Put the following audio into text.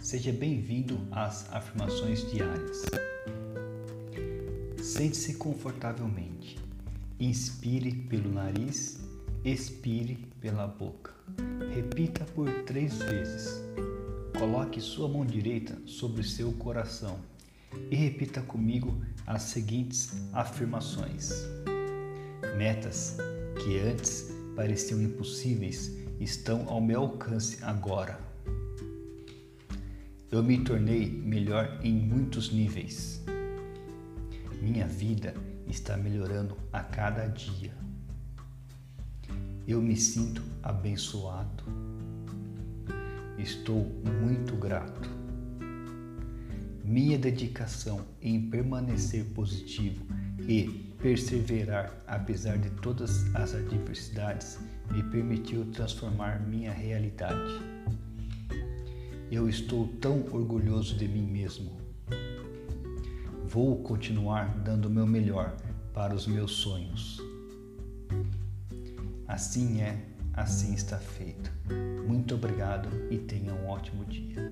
Seja bem-vindo às afirmações diárias. Sente-se confortavelmente. Inspire pelo nariz, expire pela boca. Repita por três vezes. Coloque sua mão direita sobre seu coração e repita comigo as seguintes afirmações. Metas que antes pareciam impossíveis estão ao meu alcance agora. Eu me tornei melhor em muitos níveis. Minha vida está melhorando a cada dia. Eu me sinto abençoado. Estou muito grato. Minha dedicação em permanecer positivo e perseverar apesar de todas as adversidades me permitiu transformar minha realidade. Eu estou tão orgulhoso de mim mesmo. Vou continuar dando o meu melhor para os meus sonhos. Assim é, assim está feito. Muito obrigado e tenha um ótimo dia.